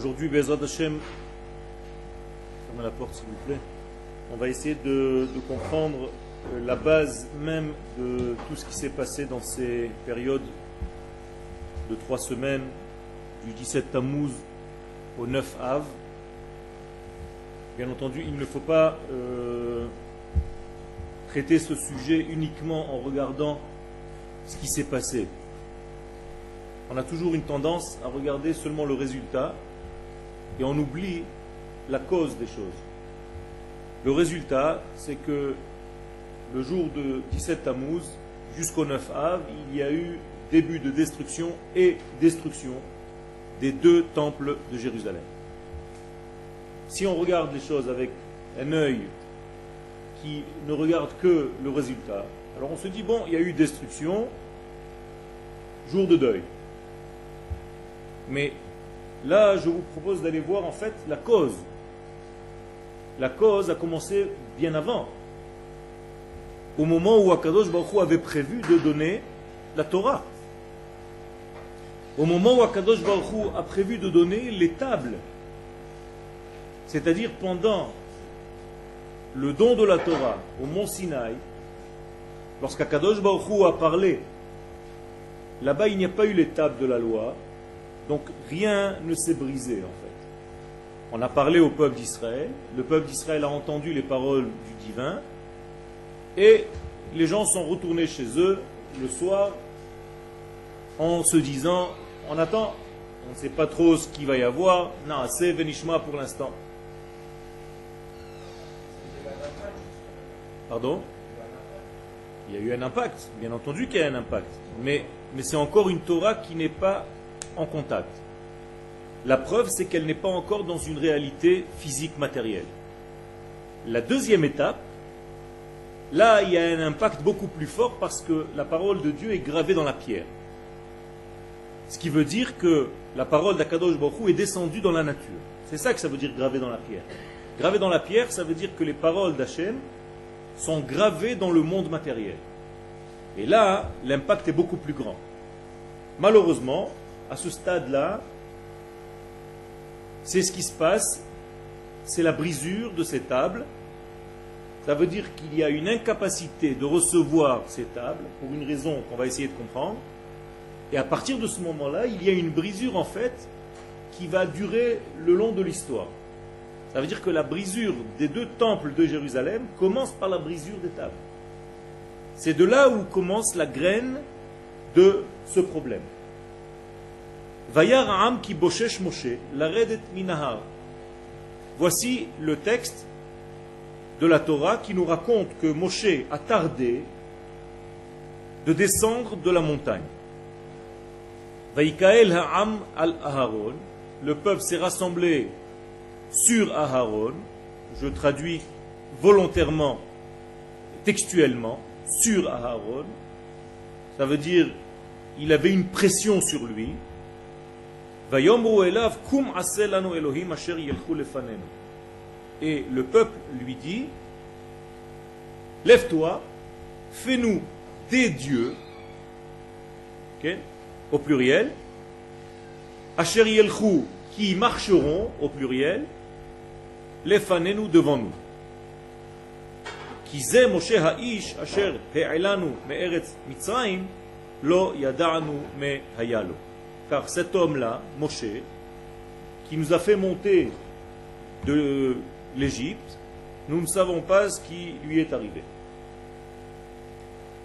aujourd'hui, Hashem, fermez la porte s'il vous plaît, on va essayer de, de comprendre euh, la base même de tout ce qui s'est passé dans ces périodes de trois semaines, du 17 Tammuz au 9 Av. Bien entendu, il ne faut pas euh, traiter ce sujet uniquement en regardant ce qui s'est passé. On a toujours une tendance à regarder seulement le résultat et on oublie la cause des choses. Le résultat, c'est que le jour de 17 Tammuz jusqu'au 9 Av, il y a eu début de destruction et destruction des deux temples de Jérusalem. Si on regarde les choses avec un œil qui ne regarde que le résultat, alors on se dit, bon, il y a eu destruction, jour de deuil. Mais là, je vous propose d'aller voir en fait la cause. La cause a commencé bien avant. Au moment où Akadosh Baruch avait prévu de donner la Torah. Au moment où Akadosh Baruch a prévu de donner les tables. C'est-à-dire pendant le don de la Torah au mont Sinaï, lorsqu'Akadosh Baruch a parlé, là-bas il n'y a pas eu les tables de la loi, donc rien ne s'est brisé en fait. On a parlé au peuple d'Israël, le peuple d'Israël a entendu les paroles du divin, et les gens sont retournés chez eux le soir en se disant, on attend, on ne sait pas trop ce qu'il va y avoir, non, c'est Venishma pour l'instant. Pardon? Il y a eu un impact, bien entendu qu'il y a un impact, mais, mais c'est encore une Torah qui n'est pas en contact. La preuve, c'est qu'elle n'est pas encore dans une réalité physique matérielle. La deuxième étape, là, il y a un impact beaucoup plus fort parce que la parole de Dieu est gravée dans la pierre. Ce qui veut dire que la parole d'Akadosh Baruch est descendue dans la nature. C'est ça que ça veut dire gravée dans la pierre. Gravée dans la pierre, ça veut dire que les paroles d'Hachem sont gravées dans le monde matériel. Et là, l'impact est beaucoup plus grand. Malheureusement, à ce stade-là, c'est ce qui se passe, c'est la brisure de ces tables. Ça veut dire qu'il y a une incapacité de recevoir ces tables, pour une raison qu'on va essayer de comprendre. Et à partir de ce moment-là, il y a une brisure en fait qui va durer le long de l'histoire. Ça veut dire que la brisure des deux temples de Jérusalem commence par la brisure des tables. C'est de là où commence la graine de ce problème. Minahar. Voici le texte de la Torah qui nous raconte que Moshe a tardé de descendre de la montagne. Vaikael ha'am al Aharon, le peuple s'est rassemblé sur Aharon, je traduis volontairement, textuellement, sur Aharon, ça veut dire il avait une pression sur lui, et le peuple lui dit, lève-toi, fais-nous des dieux, au pluriel, Asher qui marcheront, au pluriel, lefanenu devant nous. Ki Moshe ha'ish asher pe'elanu me'eretz Mitzrayim, lo yada'anu me hayalo car cet homme-là, Moshe, qui nous a fait monter de l'Égypte, nous ne savons pas ce qui lui est arrivé.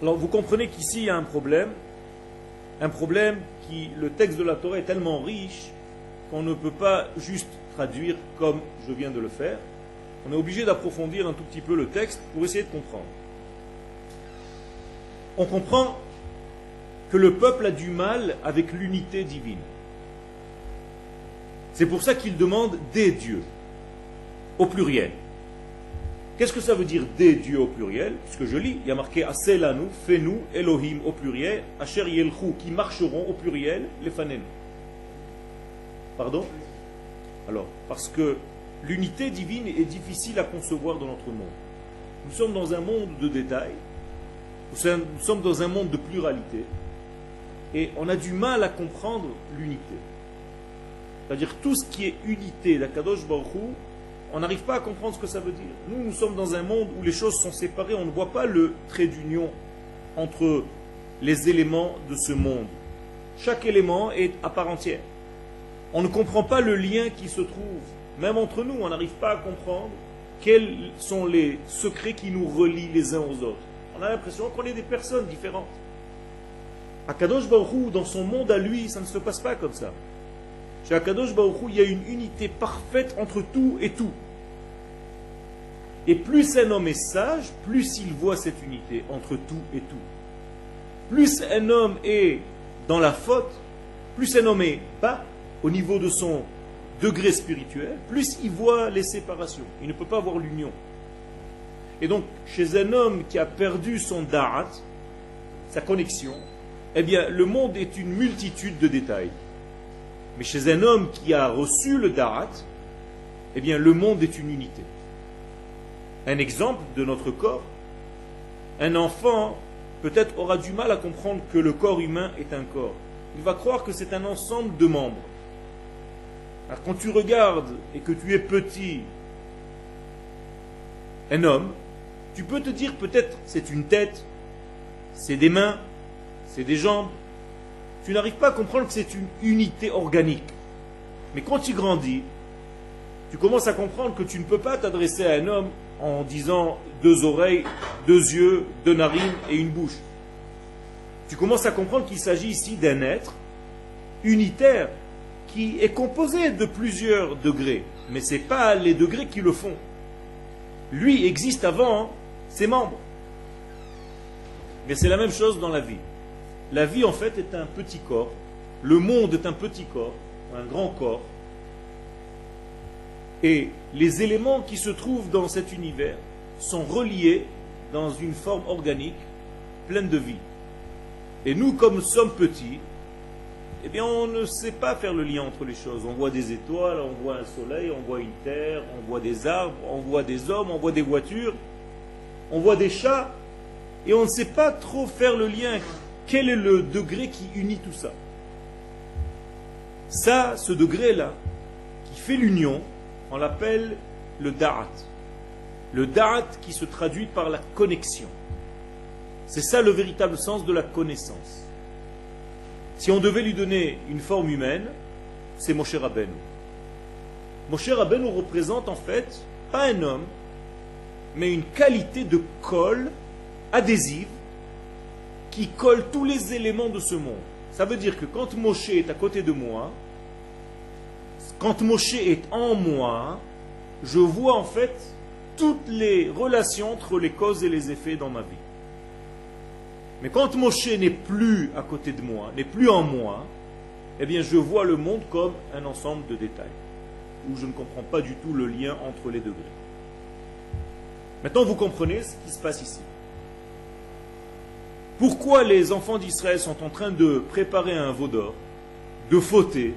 Alors vous comprenez qu'ici il y a un problème, un problème qui, le texte de la Torah est tellement riche qu'on ne peut pas juste traduire comme je viens de le faire. On est obligé d'approfondir un tout petit peu le texte pour essayer de comprendre. On comprend que le peuple a du mal avec l'unité divine. C'est pour ça qu'il demande des dieux, au pluriel. Qu'est-ce que ça veut dire des dieux au pluriel? Puisque je lis, il y a marqué Aselanu, fais-nous, Elohim au pluriel, Asher Yelchou, qui marcheront au pluriel, les fanenu. Pardon? Alors, parce que l'unité divine est difficile à concevoir dans notre monde. Nous sommes dans un monde de détails, nous sommes dans un monde de pluralité, et on a du mal à comprendre l'unité. C'est-à-dire tout ce qui est unité d'Akadosh Baruch Hu, on n'arrive pas à comprendre ce que ça veut dire. Nous, nous sommes dans un monde où les choses sont séparées, on ne voit pas le trait d'union entre les éléments de ce monde. Chaque élément est à part entière. On ne comprend pas le lien qui se trouve. Même entre nous, on n'arrive pas à comprendre quels sont les secrets qui nous relient les uns aux autres. On a l'impression qu'on est des personnes différentes. À Kadosh Baruch dans son monde à lui, ça ne se passe pas comme ça. Chez Akadosh Baruch il y a une unité parfaite entre tout et tout. Et plus un homme est sage, plus il voit cette unité entre tout et tout. Plus un homme est dans la faute, plus un homme est bas au niveau de son degré spirituel, plus il voit les séparations. Il ne peut pas voir l'union. Et donc, chez un homme qui a perdu son da'at, sa connexion, eh bien, le monde est une multitude de détails. Mais chez un homme qui a reçu le da'at, eh bien, le monde est une unité. Un exemple de notre corps, un enfant peut-être aura du mal à comprendre que le corps humain est un corps. Il va croire que c'est un ensemble de membres. Alors quand tu regardes et que tu es petit, un homme, tu peux te dire peut-être c'est une tête, c'est des mains, c'est des jambes. Tu n'arrives pas à comprendre que c'est une unité organique. Mais quand tu grandis, tu commences à comprendre que tu ne peux pas t'adresser à un homme en disant deux oreilles, deux yeux, deux narines et une bouche. Tu commences à comprendre qu'il s'agit ici d'un être unitaire qui est composé de plusieurs degrés, mais ce n'est pas les degrés qui le font. Lui existe avant ses membres. Mais c'est la même chose dans la vie. La vie, en fait, est un petit corps. Le monde est un petit corps, un grand corps. Et les éléments qui se trouvent dans cet univers sont reliés dans une forme organique pleine de vie. Et nous, comme sommes petits, eh bien, on ne sait pas faire le lien entre les choses. On voit des étoiles, on voit un soleil, on voit une terre, on voit des arbres, on voit des hommes, on voit des voitures, on voit des chats, et on ne sait pas trop faire le lien. Quel est le degré qui unit tout ça? Ça, ce degré-là, qui fait l'union, on l'appelle le da'at. Le da'at qui se traduit par la connexion. C'est ça le véritable sens de la connaissance. Si on devait lui donner une forme humaine, c'est Moshe Rabbeinu. Moshe Rabbeinu représente en fait pas un homme, mais une qualité de colle adhésive qui colle tous les éléments de ce monde. Ça veut dire que quand Moshe est à côté de moi, quand Moshe est en moi, je vois en fait toutes les relations entre les causes et les effets dans ma vie. Mais quand Moshe n'est plus à côté de moi, n'est plus en moi, eh bien je vois le monde comme un ensemble de détails, où je ne comprends pas du tout le lien entre les degrés. Maintenant vous comprenez ce qui se passe ici. Pourquoi les enfants d'Israël sont en train de préparer un veau d'or, de fauter?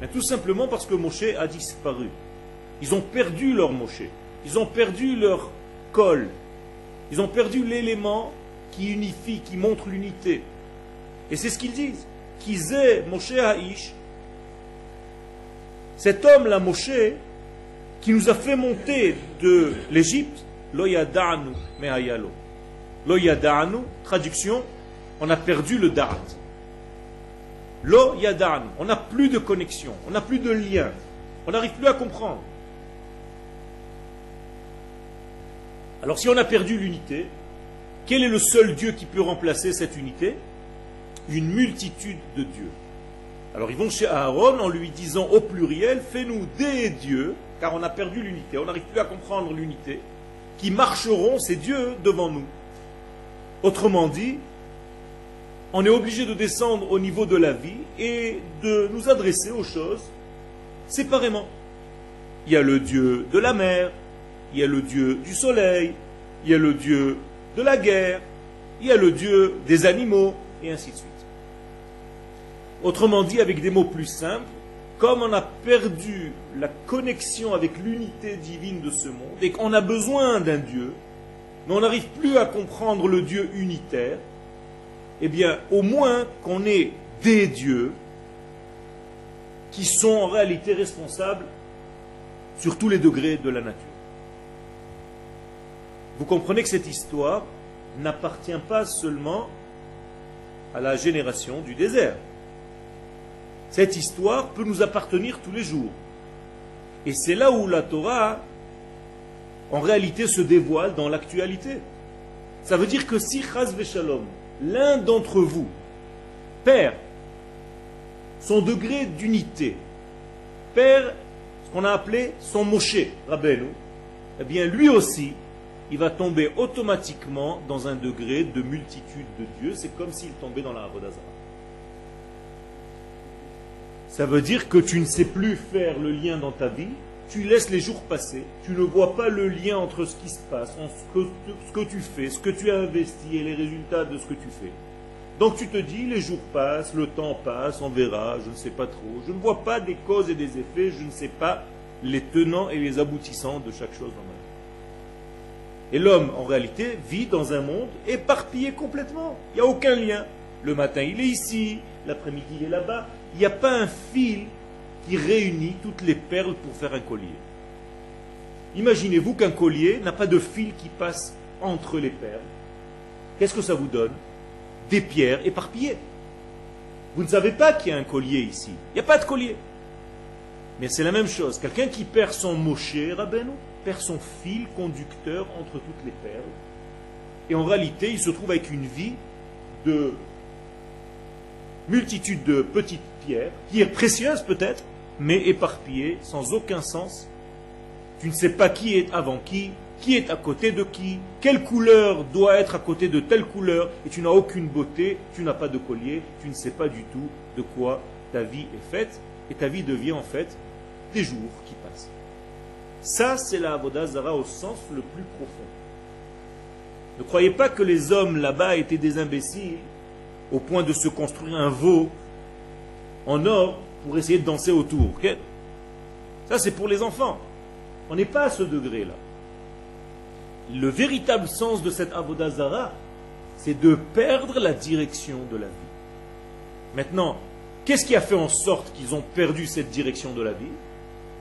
Ben, Tout simplement parce que Moshe a disparu. Ils ont perdu leur Moshe. Ils ont perdu leur col. Ils ont perdu l'élément qui unifie, qui montre l'unité. Et c'est ce qu'ils disent. Kizé Moshe Haïsh, cet homme, là, Moshe, qui nous a fait monter de l'Égypte, Loyadanu Mehayalo. Loyadanu, traduction, on a perdu le Da'at. Lo on n'a plus de connexion, on n'a plus de lien, on n'arrive plus à comprendre. Alors si on a perdu l'unité, quel est le seul Dieu qui peut remplacer cette unité? Une multitude de dieux. Alors ils vont chez Aaron en lui disant au pluriel, fais-nous des dieux, car on a perdu l'unité, on n'arrive plus à comprendre l'unité, qui marcheront, ces dieux, devant nous. Autrement dit, on est obligé de descendre au niveau de la vie et de nous adresser aux choses séparément. Il y a le Dieu de la mer, il y a le Dieu du soleil, il y a le Dieu de la guerre, il y a le Dieu des animaux, et ainsi de suite. Autrement dit, avec des mots plus simples, comme on a perdu la connexion avec l'unité divine de ce monde, et qu'on a besoin d'un Dieu, mais on n'arrive plus à comprendre le Dieu unitaire, eh bien, au moins qu'on ait des dieux qui sont en réalité responsables sur tous les degrés de la nature. Vous comprenez que cette histoire n'appartient pas seulement à la génération du désert. Cette histoire peut nous appartenir tous les jours. Et c'est là où la Torah, en réalité, se dévoile dans l'actualité. Ça veut dire que si Chaz Veshalom, l'un d'entre vous, perd son degré d'unité, perd ce qu'on a appelé son Moshe, Rabbeinu, eh bien lui aussi, il va tomber automatiquement dans un degré de multitude de Dieu. C'est comme s'il tombait dans la Avodazara. Ça veut dire que tu ne sais plus faire le lien dans ta vie, tu laisses les jours passer, tu ne vois pas le lien entre ce qui se passe, ce, que, ce que tu fais, ce que tu as investi et les résultats de ce que tu fais. Donc tu te dis, les jours passent, le temps passe, on verra, je ne sais pas trop. Je ne vois pas des causes et des effets, je ne sais pas les tenants et les aboutissants de chaque chose dans ma vie. Et l'homme, en réalité, vit dans un monde éparpillé complètement. Il n'y a aucun lien. Le matin, il est ici, l'après-midi, il est là-bas. Il n'y a pas un fil qui réunit toutes les perles pour faire un collier. Imaginez-vous qu'un collier n'a pas de fil qui passe entre les perles. Qu'est-ce que ça vous donne? Des pierres éparpillées. Vous ne savez pas qu'il y a un collier ici. Il n'y a pas de collier. Mais c'est la même chose. Quelqu'un qui perd son mosché, Rabbeinu, perd son fil conducteur entre toutes les perles. Et en réalité, il se trouve avec une vie de multitude de petites qui est précieuse peut-être, mais éparpillée, sans aucun sens. Tu ne sais pas qui est avant qui, qui est à côté de qui, quelle couleur doit être à côté de telle couleur, et tu n'as aucune beauté, tu n'as pas de collier, tu ne sais pas du tout de quoi ta vie est faite, et ta vie devient en fait des jours qui passent. Ça, c'est la Avodazara au sens le plus profond. Ne croyez pas que les hommes là-bas étaient des imbéciles au point de se construire un veau en or pour essayer de danser autour. Ça, c'est pour les enfants. On n'est pas à ce degré-là. Le véritable sens de cette Avodazara, c'est de perdre la direction de la vie. Maintenant, qu'est-ce qui a fait en sorte qu'ils ont perdu cette direction de la vie?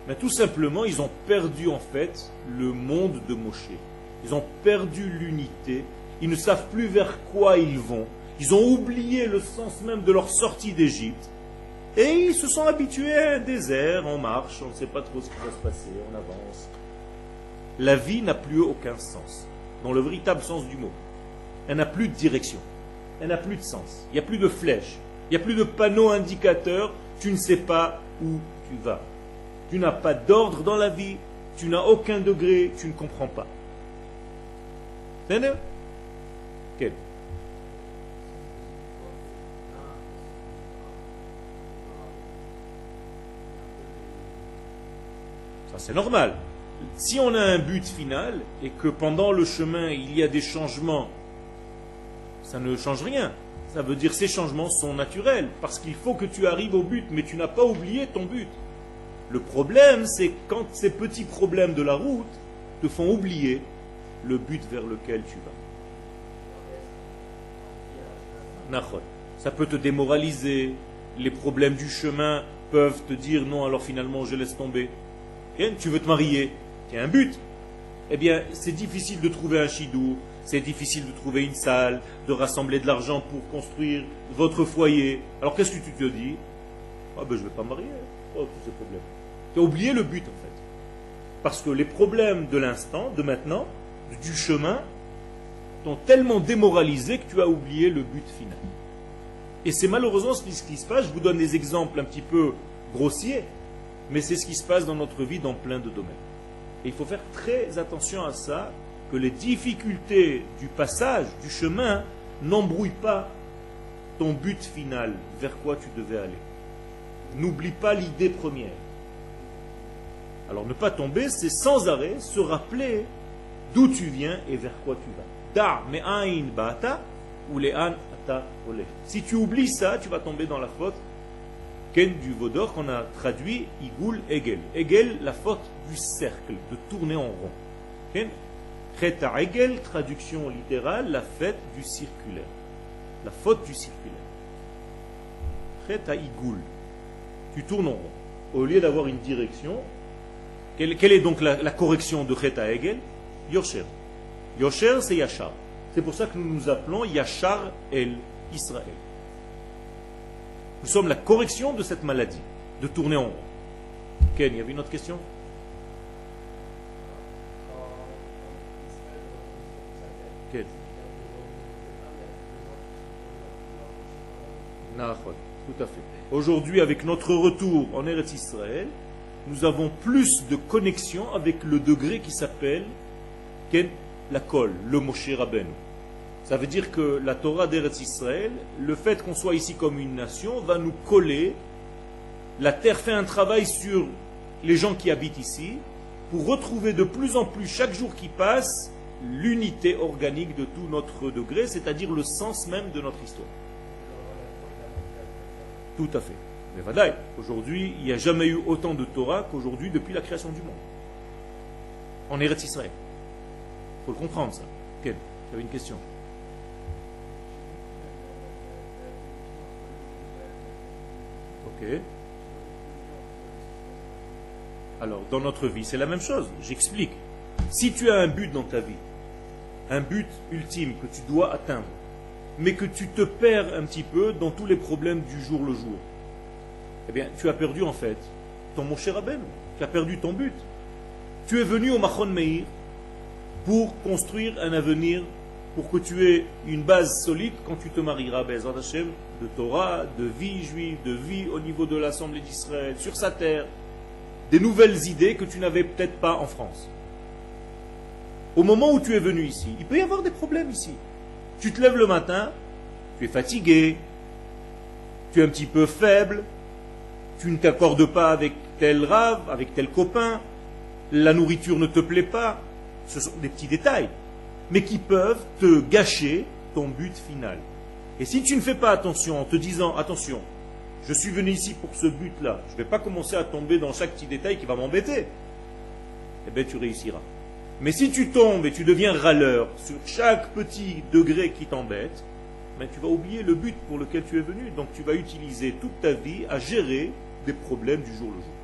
Mais tout simplement, ils ont perdu en fait le monde de Moshe. Ils ont perdu l'unité. Ils ne savent plus vers quoi ils vont. Ils ont oublié le sens même de leur sortie d'Égypte. Et ils se sont habitués à un désert, on marche, on ne sait pas trop ce qui va se passer, on avance. La vie n'a plus aucun sens, dans le véritable sens du mot. Elle n'a plus de direction, elle n'a plus de sens, il n'y a plus de flèche, il n'y a plus de panneau indicateur, tu ne sais pas où tu vas. Tu n'as pas d'ordre dans la vie, tu n'as aucun degré, tu ne comprends pas. C'est Quel C'est normal. Si on a un but final et que pendant le chemin il y a des changements, ça ne change rien. Ça veut dire que ces changements sont naturels parce qu'il faut que tu arrives au but, mais tu n'as pas oublié ton but. Le problème, c'est quand ces petits problèmes de la route te font oublier le but vers lequel tu vas. Ça peut te démoraliser. Les problèmes du chemin peuvent te dire non, alors finalement je laisse tomber. Tu veux te marier, tu as un but. Eh bien, c'est difficile de trouver un chidou, c'est difficile de trouver une salle, de rassembler de l'argent pour construire votre foyer. Alors qu'est-ce que tu te dis? Ah ben je ne vais pas marier. Oh, tous ces problèmes. Tu as oublié le but en fait. Parce que les problèmes de l'instant, de maintenant, du chemin, t'ont tellement démoralisé que tu as oublié le but final. Et c'est malheureusement ce qui se passe. Je vous donne des exemples un petit peu grossiers, mais c'est ce qui se passe dans notre vie dans plein de domaines. Et il faut faire très attention à ça, que les difficultés du passage, du chemin, n'embrouillent pas ton but final, vers quoi tu devais aller. N'oublie pas l'idée première. Alors ne pas tomber, c'est sans arrêt se rappeler d'où tu viens et vers quoi tu vas. Da ba'ata ou le'an ata. Si tu oublies ça, tu vas tomber dans la faute ken du Vaudor qu'on a traduit Igul Egel. Egel, la faute du cercle, de tourner en rond. Ken? Cheta Egel, traduction littérale, la fête du circulaire. La faute du circulaire. Cheta Igul. Tu tournes en rond. au lieu d'avoir une direction, quelle, est donc la, correction de Chet Hegel Yosher. Yosher, c'est Yachar. C'est pour ça que nous nous appelons Yachar El Israël. Nous sommes la correction de cette maladie, de tourner en rond. Ken, il y avait une autre question? Ken. Tout à fait. Aujourd'hui, avec notre retour en Eretz Israël, nous avons plus de connexion avec le degré qui s'appelle la colle, le Moshe Rabbeinu. Ça veut dire que la Torah d'Eretz Israël, le fait qu'on soit ici comme une nation, va nous coller. La terre fait un travail sur les gens qui habitent ici pour retrouver de plus en plus, chaque jour qui passe, l'unité organique de tout notre degré, c'est-à-dire le sens même de notre histoire. Tout à fait. Mais Vadaï, aujourd'hui, il n'y a jamais eu autant de Torah qu'aujourd'hui depuis la création du monde. En Eretz Israël. Il faut le comprendre, ça. Quel Tu une question? Alors, dans notre vie, c'est la même chose. J'explique. Si tu as un but dans ta vie, un but ultime que tu dois atteindre, mais que tu te perds un petit peu dans tous les problèmes du jour le jour, eh bien, tu as perdu en fait ton mon cher Tu as perdu ton but. Tu es venu au Machon Meir pour construire un avenir, pour que tu aies une base solide quand tu te marieras, Bezrat Hashem, de Torah, de vie juive, de vie au niveau de l'Assemblée d'Israël, sur sa terre, des nouvelles idées que tu n'avais peut-être pas en France. Au moment où tu es venu ici, il peut y avoir des problèmes ici. Tu te lèves le matin, tu es fatigué, tu es un petit peu faible, tu ne t'accordes pas avec tel rave, avec tel copain, la nourriture ne te plaît pas. Ce sont des petits détails, mais qui peuvent te gâcher ton but final. Et si tu ne fais pas attention en te disant, attention, je suis venu ici pour ce but-là, je ne vais pas commencer à tomber dans chaque petit détail qui va m'embêter, eh bien tu réussiras. Mais si tu tombes et tu deviens râleur sur chaque petit degré qui t'embête, ben tu vas oublier le but pour lequel tu es venu. Donc tu vas utiliser toute ta vie à gérer des problèmes du jour le jour.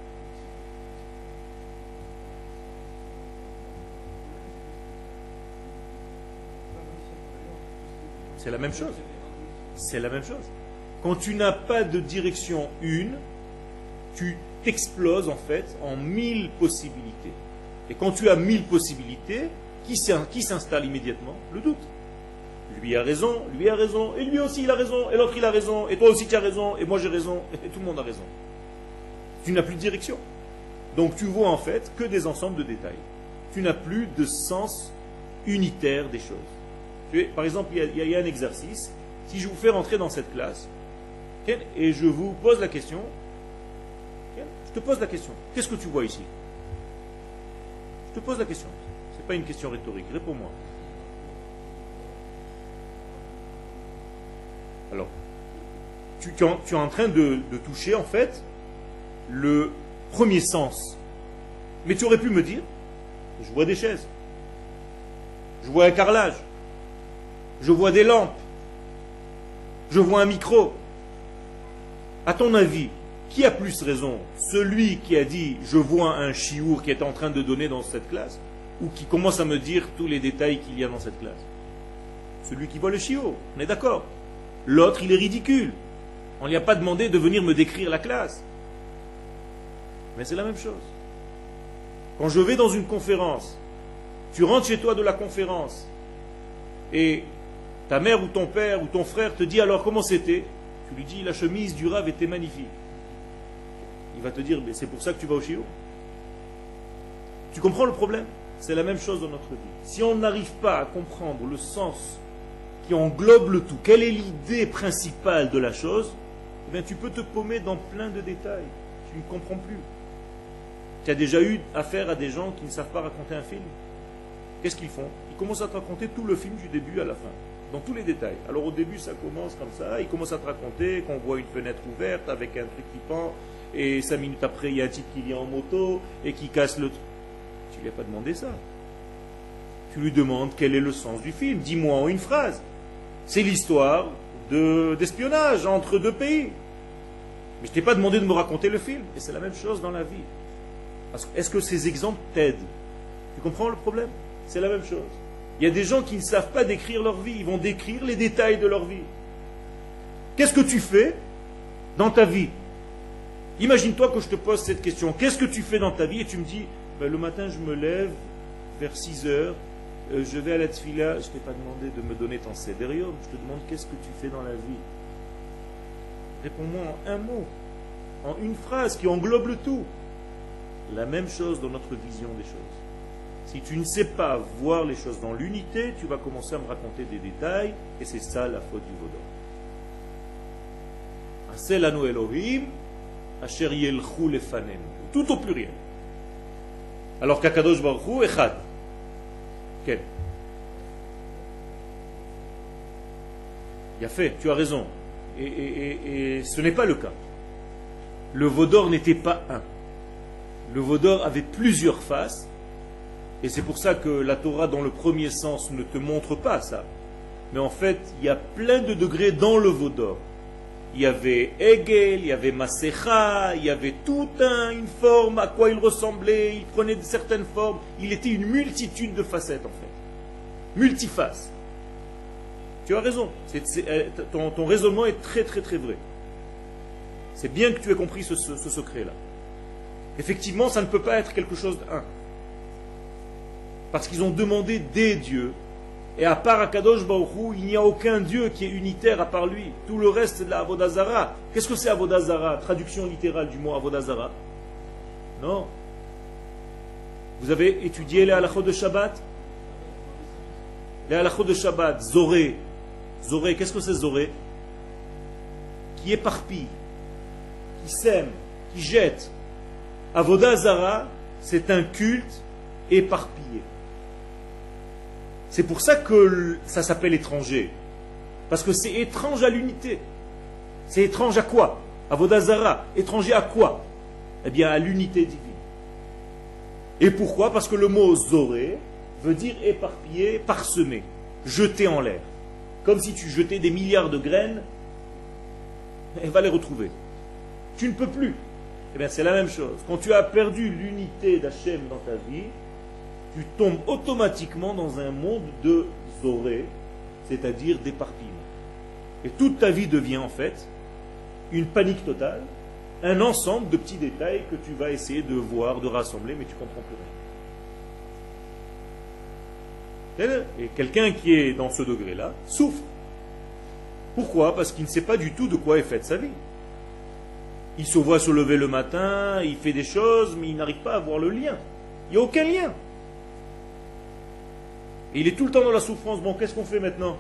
C'est la même chose. C'est la même chose. Quand tu n'as pas de direction une, tu t'exploses en fait en mille possibilités. Et quand tu as mille possibilités, qui s'installe immédiatement? Le doute. Lui a raison, lui a raison, et lui aussi il a raison, et l'autre il a raison, et toi aussi tu as raison, et moi j'ai raison, et tout le monde a raison. Tu n'as plus de direction. Donc tu vois en fait que des ensembles de détails. Tu n'as plus de sens unitaire des choses. Par exemple, il y, a, un exercice. Si je vous fais rentrer dans cette classe, et je vous pose la question, je te pose la question, qu'est-ce que tu vois ici? Je te pose la question. Ce n'est pas une question rhétorique, réponds-moi. Alors, tu, es en train de toucher en fait le premier sens. Mais tu aurais pu me dire, je vois des chaises, je vois un carrelage, je vois des lampes, je vois un micro. À ton avis, qui a plus raison? Celui qui a dit je vois un chiour qui est en train de donner dans cette classe ou qui commence à me dire tous les détails qu'il y a dans cette classe? Celui qui voit le chiour, on est d'accord. L'autre, il est ridicule. On ne lui a pas demandé de venir me décrire la classe. Mais c'est la même chose. Quand je vais dans une conférence, tu rentres chez toi de la conférence et ta mère ou ton père ou ton frère te dit alors comment c'était? Tu lui dis la chemise du rave était magnifique. Il va te dire mais c'est pour ça que tu vas au chiot. Tu comprends le problème? C'est la même chose dans notre vie. Si on n'arrive pas à comprendre le sens qui englobe le tout, quelle est l'idée principale de la chose, eh bien, tu peux te paumer dans plein de détails. Tu ne comprends plus. Tu as déjà eu affaire à des gens qui ne savent pas raconter un film Qu'est-ce qu'ils font? Ils commencent à te raconter tout le film du début à la fin, dans tous les détails. Alors au début, ça commence comme ça, ils commencent à te raconter qu'on voit une fenêtre ouverte avec un truc qui pend, et cinq minutes après, il y a un type qui vient en moto et qui casse le... Tu lui as pas demandé ça. Tu lui demandes quel est le sens du film. Dis-moi en une phrase. C'est l'histoire d'espionnage entre deux pays. Mais je t'ai pas demandé de me raconter le film. Et c'est la même chose dans la vie. Est-ce que ces exemples t'aident? Tu comprends le problème? C'est la même chose. Il y a des gens qui ne savent pas décrire leur vie. Ils vont décrire les détails de leur vie. Qu'est-ce que tu fais dans ta vie? Imagine-toi que je te pose cette question. Qu'est-ce que tu fais dans ta vie? Et tu me dis, ben, le matin je me lève vers 6 heures, euh, je vais à la tfila, je ne t'ai pas demandé de me donner ton cédérium, je te demande qu'est-ce que tu fais dans la vie? Réponds-moi en un mot, en une phrase qui englobe le tout. La même chose dans notre vision des choses. Si tu ne sais pas voir les choses dans l'unité, tu vas commencer à me raconter des détails, et c'est ça la faute du vaudor. Elohim, tout au pluriel. Alors qu'Akadosh Baruch Echad. Quel Il a fait, tu as raison. Et, ce n'est pas le cas. Le Vaudor n'était pas un. Le Vaudor avait plusieurs faces. Et c'est pour ça que la Torah, dans le premier sens, ne te montre pas ça. Mais en fait, il y a plein de degrés dans le Vaudor. Il y avait Hegel, il y avait Masecha, il y avait toute une forme à quoi il ressemblait, il prenait de certaines formes. Il était une multitude de facettes en fait. Multiface. Tu as raison. Euh, ton, raisonnement est très très très vrai. C'est bien que tu aies compris ce, ce secret-là. Effectivement, ça ne peut pas être quelque chose d'un. Parce qu'ils ont demandé des dieux. Et à part Akadosh Baruchou, il n'y a aucun Dieu qui est unitaire à part lui. Tout le reste, c'est de la Avodazara. Qu'est-ce que c'est Avodazara? Traduction littérale du mot Avodazara Non. Vous avez étudié les halachot de Shabbat? Les halachot de Shabbat, Zoré, Zoré, qu'est-ce que c'est Zoré? Qui éparpille, qui sème, qui jette. Avodazara, c'est un culte éparpillé. C'est pour ça que ça s'appelle étranger. Parce que c'est étrange à l'unité. C'est étrange à quoi? Avodazara. Étranger à quoi? Eh bien à l'unité divine. Et pourquoi? Parce que le mot zoré veut dire éparpillé, parsemé, jeté en l'air. Comme si tu jetais des milliards de graines, et va les retrouver. Tu ne peux plus. Eh bien, c'est la même chose. Quand tu as perdu l'unité d'Hachem dans ta vie, tu tombes automatiquement dans un monde de zoré, c'est-à-dire d'éparpillement. Et toute ta vie devient en fait une panique totale, un ensemble de petits détails que tu vas essayer de voir, de rassembler, mais tu ne comprends plus rien. Et quelqu'un qui est dans ce degré-là souffre. Pourquoi? Parce qu'il ne sait pas du tout de quoi est faite sa vie. Il se voit se lever le matin, il fait des choses, mais il n'arrive pas à voir le lien. Il n'y a aucun lien. Il est tout le temps dans la souffrance. Bon, qu'est-ce qu'on fait maintenant?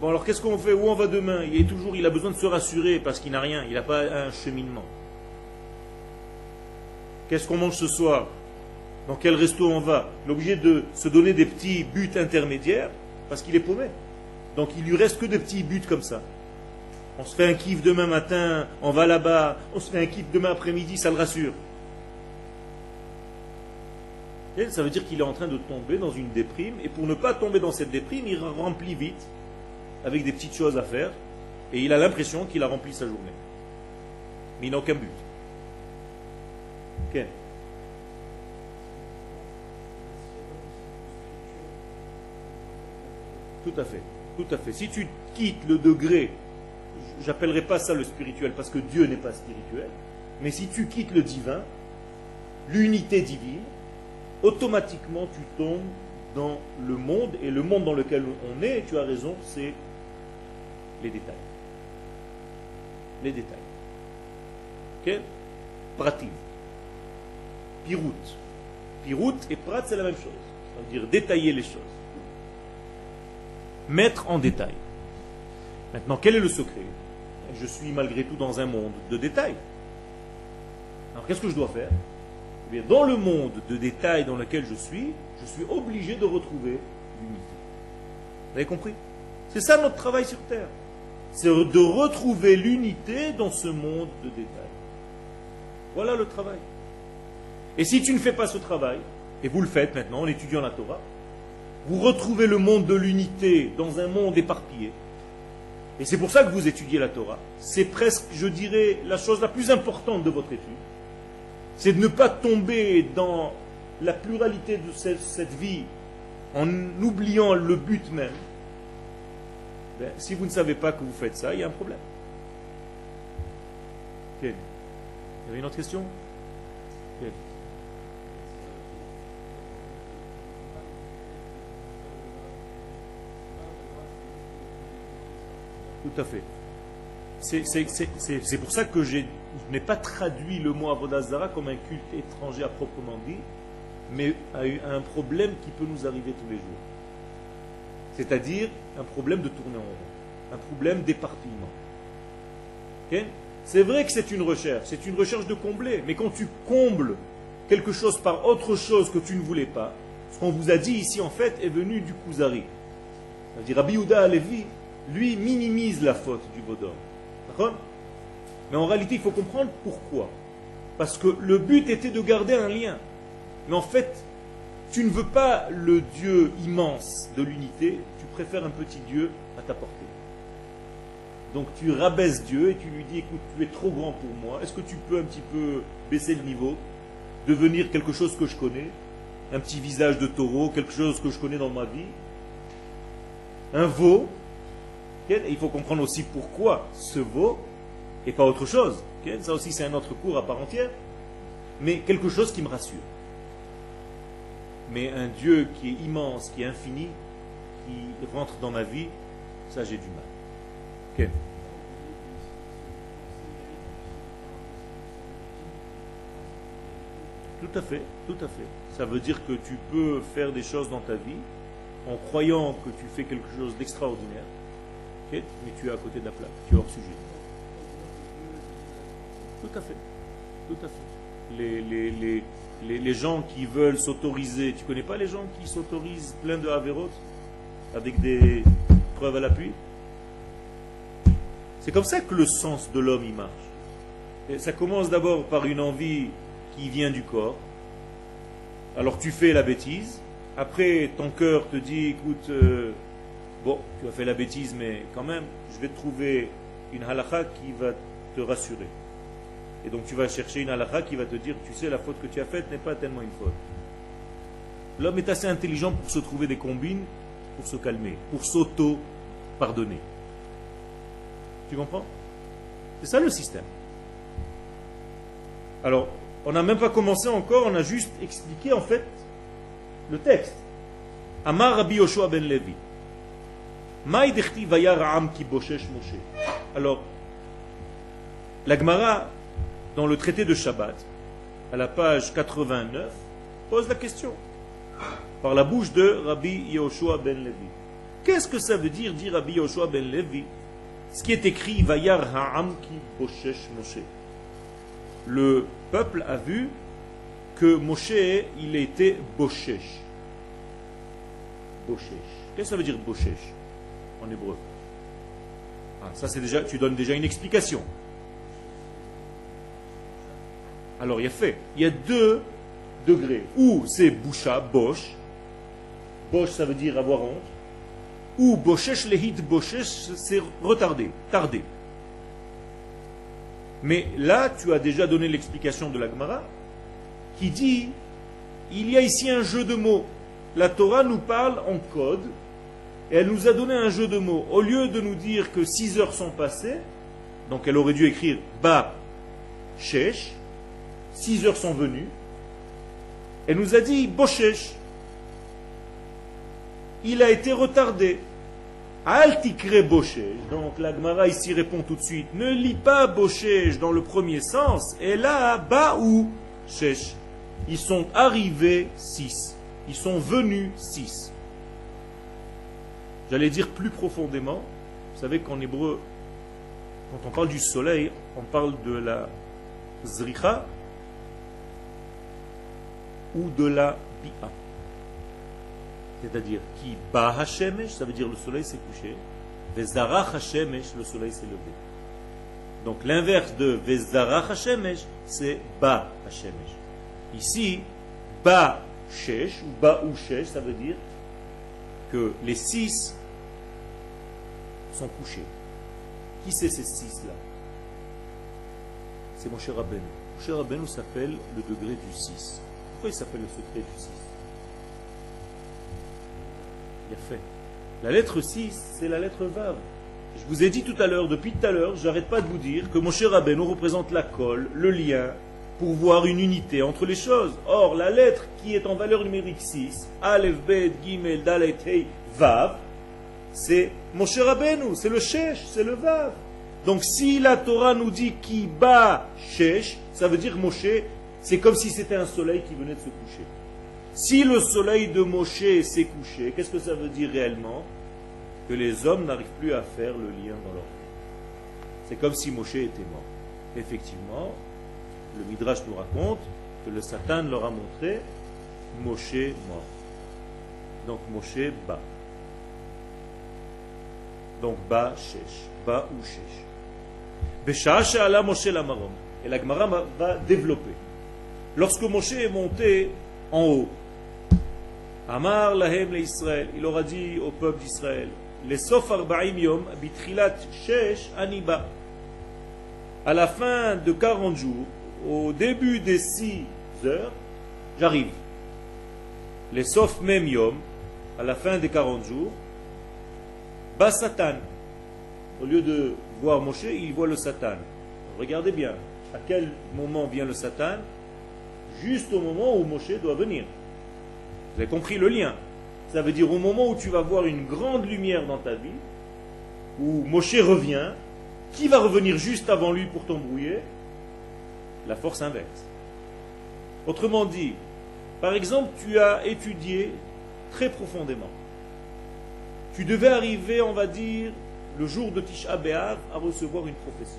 Bon, alors qu'est-ce qu'on fait? Où on va demain? Il est toujours, il a besoin de se rassurer parce qu'il n'a rien. Il n'a pas un cheminement. Qu'est-ce qu'on mange ce soir? Dans quel resto on va, il est obligé de se donner des petits buts intermédiaires parce qu'il est paumé. Donc il lui reste que des petits buts comme ça. On se fait un kiff demain matin, on va là-bas, on se fait un kiff demain après-midi, ça le rassure. Ça veut dire qu'il est en train de tomber dans une déprime, et pour ne pas tomber dans cette déprime, il remplit vite, avec des petites choses à faire, et il a l'impression qu'il a rempli sa journée. Mais il n'a aucun but. Ok Tout à fait. Tout à fait. Si tu quittes le degré, j'appellerai pas ça le spirituel parce que Dieu n'est pas spirituel, mais si tu quittes le divin, l'unité divine, automatiquement tu tombes dans le monde, et le monde dans lequel on est, tu as raison, c'est les détails. Les détails. Ok? Pratim. Pirout. Pirout et prat, c'est la même chose. Ça veut dire détailler les choses mettre en détail. Maintenant, quel est le secret? Je suis malgré tout dans un monde de détails. Alors qu'est-ce que je dois faire? Dans le monde de détails dans lequel je suis, je suis obligé de retrouver l'unité. Vous avez compris? C'est ça notre travail sur Terre. C'est de retrouver l'unité dans ce monde de détails. Voilà le travail. Et si tu ne fais pas ce travail, et vous le faites maintenant en étudiant la Torah, vous retrouvez le monde de l'unité dans un monde éparpillé. Et c'est pour ça que vous étudiez la Torah. C'est presque, je dirais, la chose la plus importante de votre étude. C'est de ne pas tomber dans la pluralité de cette, vie en oubliant le but même. Ben, si vous ne savez pas que vous faites ça, il y a un problème. Il y avait une autre question? Tout à fait. C'est pour ça que je n'ai pas traduit le mot Avodazara comme un culte étranger à proprement dit, mais à un problème qui peut nous arriver tous les jours. C'est-à-dire un problème de tourner en rond, un problème d'éparpillement. c'est vrai que c'est une recherche, c'est une recherche de combler, mais quand tu combles quelque chose par autre chose que tu ne voulais pas, ce qu'on vous a dit ici en fait est venu du Kuzari. Rabbi Alevi, lui, minimise la faute du Vaudor. Mais en réalité, il faut comprendre pourquoi. Parce que le but était de garder un lien. Mais en fait, tu ne veux pas le Dieu immense de l'unité, tu préfères un petit Dieu à ta portée. Donc tu rabaisses Dieu et tu lui dis, écoute, tu es trop grand pour moi, est-ce que tu peux un petit peu baisser le niveau, devenir quelque chose que je connais, un petit visage de taureau, quelque chose que je connais dans ma vie, un veau, il faut comprendre aussi pourquoi ce veau et pas autre chose. Ça aussi, c'est un autre cours à part entière. Mais quelque chose qui me rassure. Mais un Dieu qui est immense, qui est infini, qui rentre dans ma vie, ça j'ai du mal. Tout à fait, tout à fait. Ça veut dire que tu peux faire des choses dans ta vie en croyant que tu fais quelque chose d'extraordinaire, mais tu es à côté de la plaque, tu es hors sujet. Tout à fait. Tout à fait. Les, les, les, les, gens qui veulent s'autoriser, tu connais pas les gens qui s'autorisent plein de Averot avec des preuves à l'appui? C'est comme ça que le sens de l'homme il marche. Et ça commence d'abord par une envie qui vient du corps. Alors tu fais la bêtise. Après, ton cœur te dit, écoute, euh, Bon, tu as fait la bêtise, mais quand même, je vais trouver une halakha qui va te rassurer. Et donc tu vas chercher une halakha qui va te dire, tu sais, la faute que tu as faite n'est pas tellement une faute. L'homme est assez intelligent pour se trouver des combines, pour se calmer, pour s'auto-pardonner. Tu comprends? C'est ça le système. Alors, on n'a même pas commencé encore, on a juste expliqué en fait le texte. Amar Rabbi Yoshua ben Levi. Alors, la Gemara, dans le traité de Shabbat, à la page 89, pose la question par la bouche de Rabbi Yoshua ben Levi. Qu'est-ce que ça veut dire, dit Rabbi Yoshua ben Levi Ce qui est écrit Vayar Ha'am ki boshesh Moshe? Le peuple a vu que Moshe, il était boshesh. Boshesh. Qu'est-ce que ça veut dire boshesh? En hébreu. Ah, ça, c'est déjà, tu donnes déjà une explication. Alors, il y a fait. Il y a deux degrés. Ou c'est boucha, bosh. Bosh, ça veut dire avoir honte. Ou boshesh, lehit, boshesh, c'est retardé, tardé. Mais là, tu as déjà donné l'explication de la Gemara qui dit il y a ici un jeu de mots. La Torah nous parle en code et elle nous a donné un jeu de mots. Au lieu de nous dire que 6 heures sont passées, donc elle aurait dû écrire Ba Shesh, 6 heures sont venues, elle nous a dit Boshesh. Il a été retardé. Altikre Boshesh. Donc la Gemara ici répond tout de suite Ne lis pas Boshesh dans le premier sens. Et là, Ba ou Shesh. Ils sont arrivés 6. Ils sont venus 6. J'allais dire plus profondément, vous savez qu'en hébreu, quand on parle du soleil, on parle de la zricha ou de la bi'a. C'est-à-dire qui ba hashemesh, ça veut dire le soleil s'est couché, vezara hashemesh, le soleil s'est levé. Donc l'inverse de vezara hashemesh, c'est ba hashemesh. Ici, ba shesh ou ba ou shesh, ça veut dire les six sont couchés. Qui c'est ces six-là? C'est mon cher Rabbeinu. Mon cher Rabbeinu s'appelle le degré du 6. Pourquoi il s'appelle le secret du 6 Il fait. La lettre 6, c'est la lettre Vav. Je vous ai dit tout à l'heure, depuis tout à l'heure, j'arrête pas de vous dire que mon cher Rabbeinu représente la colle, le lien, pour voir une unité entre les choses. Or, la lettre qui est en valeur numérique 6, Aleph, Bet, Gimel, Dalet, Hei, Vav, c'est Moshe Rabbeinu, c'est le Shesh, c'est le Vav. Donc si la Torah nous dit qui bat Shesh, ça veut dire Moshe, c'est comme si c'était un soleil qui venait de se coucher. Si le soleil de Moshe s'est couché, qu'est-ce que ça veut dire réellement? Que les hommes n'arrivent plus à faire le lien dans leur vie. C'est comme si Moshe était mort. Effectivement, le Midrash nous raconte que le Satan leur a montré Moshe mort. Donc Moshe bat. Donc ba shesh, ba ou shesh. Besha ala Moshe lamarom. Et la Gemara va développer. Lorsque Moshe est monté en haut, Amar lahem Israël, il aura dit au peuple d'Israël, les sof arba'im yom bitrilat shesh aniba. À la fin de 40 jours, au début des 6 heures, j'arrive. Les sof mem yom, à la fin des 40 jours, bas Satan. Au lieu de voir Moshe, il voit le Satan. Regardez bien, à quel moment vient le Satan? Juste au moment où Moshe doit venir. Vous avez compris le lien? Ça veut dire au moment où tu vas voir une grande lumière dans ta vie, où Moshe revient, qui va revenir juste avant lui pour t'embrouiller? La force inverse. Autrement dit, par exemple, tu as étudié très profondément. Tu devais arriver, on va dire, le jour de Tisha B'Av à recevoir une prophétie.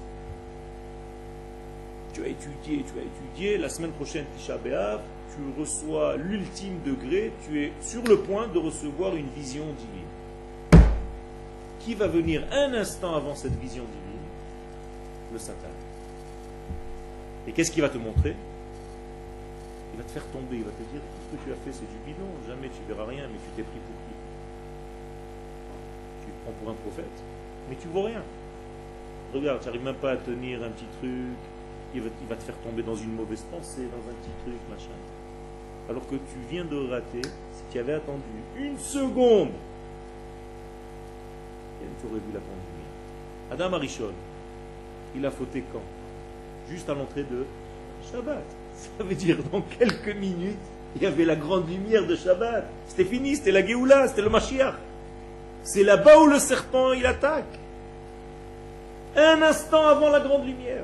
Tu as étudié, tu as étudié, la semaine prochaine Tisha B'Av, tu reçois l'ultime degré, tu es sur le point de recevoir une vision divine. Qui va venir un instant avant cette vision divine? Le Satan. Et qu'est-ce qu'il va te montrer? Il va te faire tomber, il va te dire tout ce que tu as fait c'est du bidon, jamais tu verras rien, mais tu t'es pris pour qui? Tu te prends pour un prophète, mais tu vois rien. Regarde, tu n'arrives même pas à tenir un petit truc, il va, te faire tomber dans une mauvaise pensée, dans un petit truc, machin. Alors que tu viens de rater, si tu avais attendu une seconde, tu aurais vu la. Adam Arishon, il a fauté quand? Juste à l'entrée de Shabbat. Ça veut dire dans quelques minutes, il y avait la grande lumière de Shabbat. C'était fini, c'était la Géoula, c'était le Mashiach. C'est là-bas où le serpent il attaque. Un instant avant la grande lumière.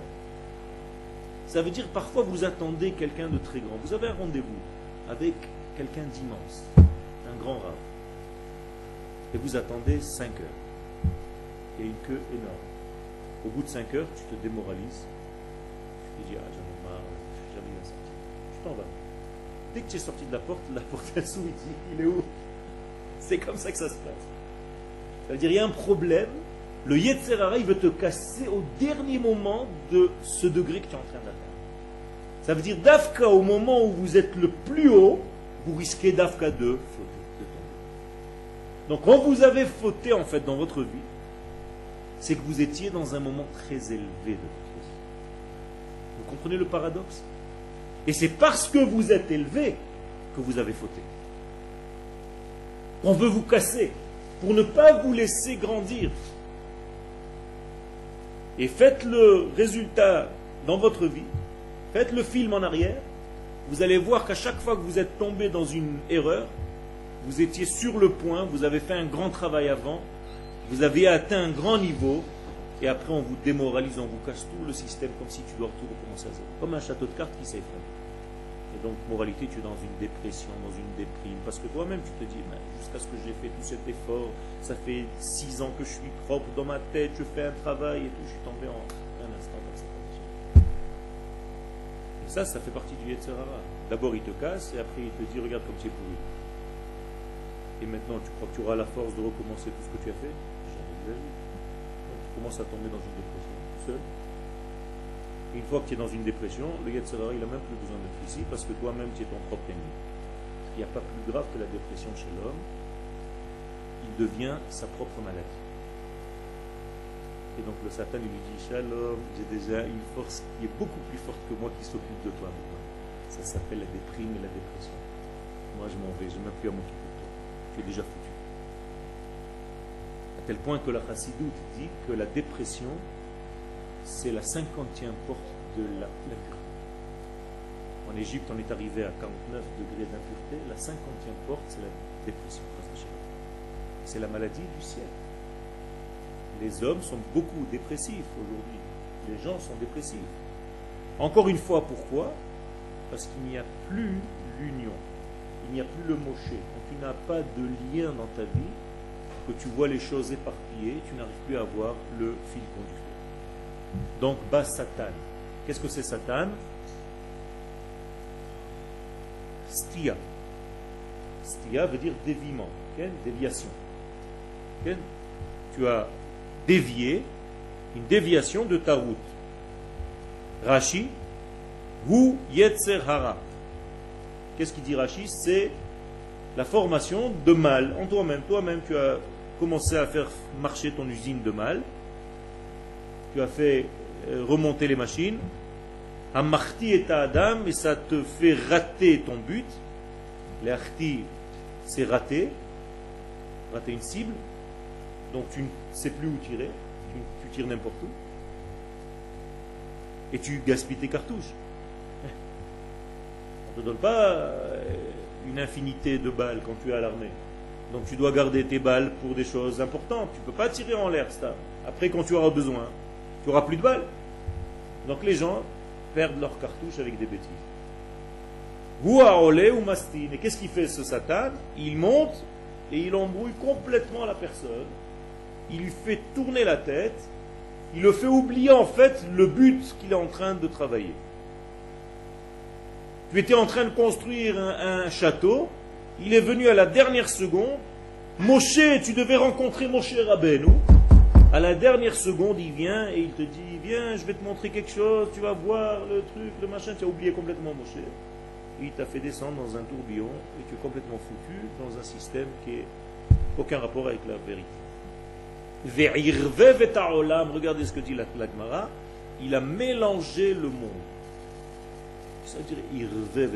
Ça veut dire parfois vous attendez quelqu'un de très grand. Vous avez un rendez-vous avec quelqu'un d'immense, un grand rave. Et vous attendez 5 heures. Il y a une queue énorme. Au bout de 5 heures, tu te démoralises. Te dis, ah j'en ai marre, jamais il va sortir. Tu t'en vas. Dès que tu es sorti de la porte, la porte elle s'ouvre, il dit, il est où? C'est comme ça que ça se passe. Ça veut dire, il y a un problème. Le Yetzerara, il veut te casser au dernier moment de ce degré que tu es en train d'atteindre. Ça veut dire, d'Afka, au moment où vous êtes le plus haut, vous risquez d'Afka de fauter, de tomber. Donc, quand vous avez fauté, en fait, dans votre vie, c'est que vous étiez dans un moment très élevé de votre. Vous comprenez le paradoxe? Et c'est parce que vous êtes élevé que vous avez fauté. On veut vous casser pour ne pas vous laisser grandir. Et faites le résultat dans votre vie. Faites le film en arrière. Vous allez voir qu'à chaque fois que vous êtes tombé dans une erreur, vous étiez sur le point, vous avez fait un grand travail avant, vous avez atteint un grand niveau, et après on vous démoralise, on vous casse tout le système comme si tu dois tout recommencer à zéro. Comme un château de cartes qui s'effondre. Et donc, moralité, tu es dans une dépression, dans une déprime, parce que toi-même, tu te dis, jusqu'à ce que j'ai fait tout cet effort, ça fait six ans que je suis propre dans ma tête, je fais un travail et tout, je suis tombé en un instant dans cette. Et ça, ça fait partie du Yetzerara. D'abord, il te casse, et après, il te dit, regarde comme tu es pourri. Et maintenant, tu crois que tu auras la force de recommencer tout ce que tu as fait? De la. Commences à tomber dans une dépression, seul. Une fois que tu es dans une dépression, le Yetzirah, il n'a même plus besoin d'être ici parce que toi-même, tu es ton propre ennemi. Il n'y a pas plus grave que la dépression chez l'homme. Il devient sa propre maladie. Et donc le Satan lui dit Shalom, j'ai déjà une force qui est beaucoup plus forte que moi qui s'occupe de toi Ça s'appelle la déprime et la dépression. Moi je m'en vais, je n'ai même plus à m'occuper de toi. Tu es déjà foutu. Tel point que la Chassidoute dit que la dépression, c'est la cinquantième porte de l'impureté. En Égypte, on est arrivé à 49 degrés d'impureté. La cinquantième porte, c'est la dépression. C'est la maladie du ciel. Les hommes sont beaucoup dépressifs aujourd'hui. Les gens sont dépressifs. Encore une fois, pourquoi? Parce qu'il n'y a plus l'union. Il n'y a plus le moché. Quand tu n'as pas de lien dans ta vie, que tu vois les choses éparpillées, tu n'arrives plus à avoir le fil conducteur. Donc, bas Satan. Qu'est-ce que c'est Satan? Stia. Stia veut dire déviement, déviation. Tu as dévié, une déviation de ta route. Rashi, ou Yetzer Hara. Qu'est-ce qu'il dit Rashi? C'est la formation de mal en toi-même. Toi-même, tu as commencé à faire marcher ton usine de mal. Tu as fait euh, remonter les machines. Amarti et Adam, et ça te fait rater ton but. L'arti, c'est rater, rater une cible. Donc tu ne sais plus où tirer, tu, tires n'importe où. Et tu gaspilles tes cartouches. On ne te donne pas euh, une infinité de balles quand tu es à l'armée. Donc tu dois garder tes balles pour des choses importantes. Tu ne peux pas tirer en l'air ça. Après, quand tu auras besoin, tu n'auras plus de balles. Donc les gens perdent leurs cartouches avec des bêtises. Ou ou mastine. Et qu'est-ce qu'il fait ce Satan? Il monte et il embrouille complètement la personne. Il lui fait tourner la tête. Il le fait oublier en fait le but qu'il est en train de travailler. Tu étais en train de construire un, château. Il est venu à la dernière seconde. Moshe, tu devais rencontrer Moshe Rabbeinu. À la dernière seconde, il vient et il te dit Viens, je vais te montrer quelque chose, tu vas voir le truc, le machin. Tu as oublié complètement Moshe. Il t'a fait descendre dans un tourbillon et tu es complètement foutu dans un système qui n'a aucun rapport avec la vérité. Regardez ce que dit la, Gemara. Il a mélangé le monde. Ça veut dire irve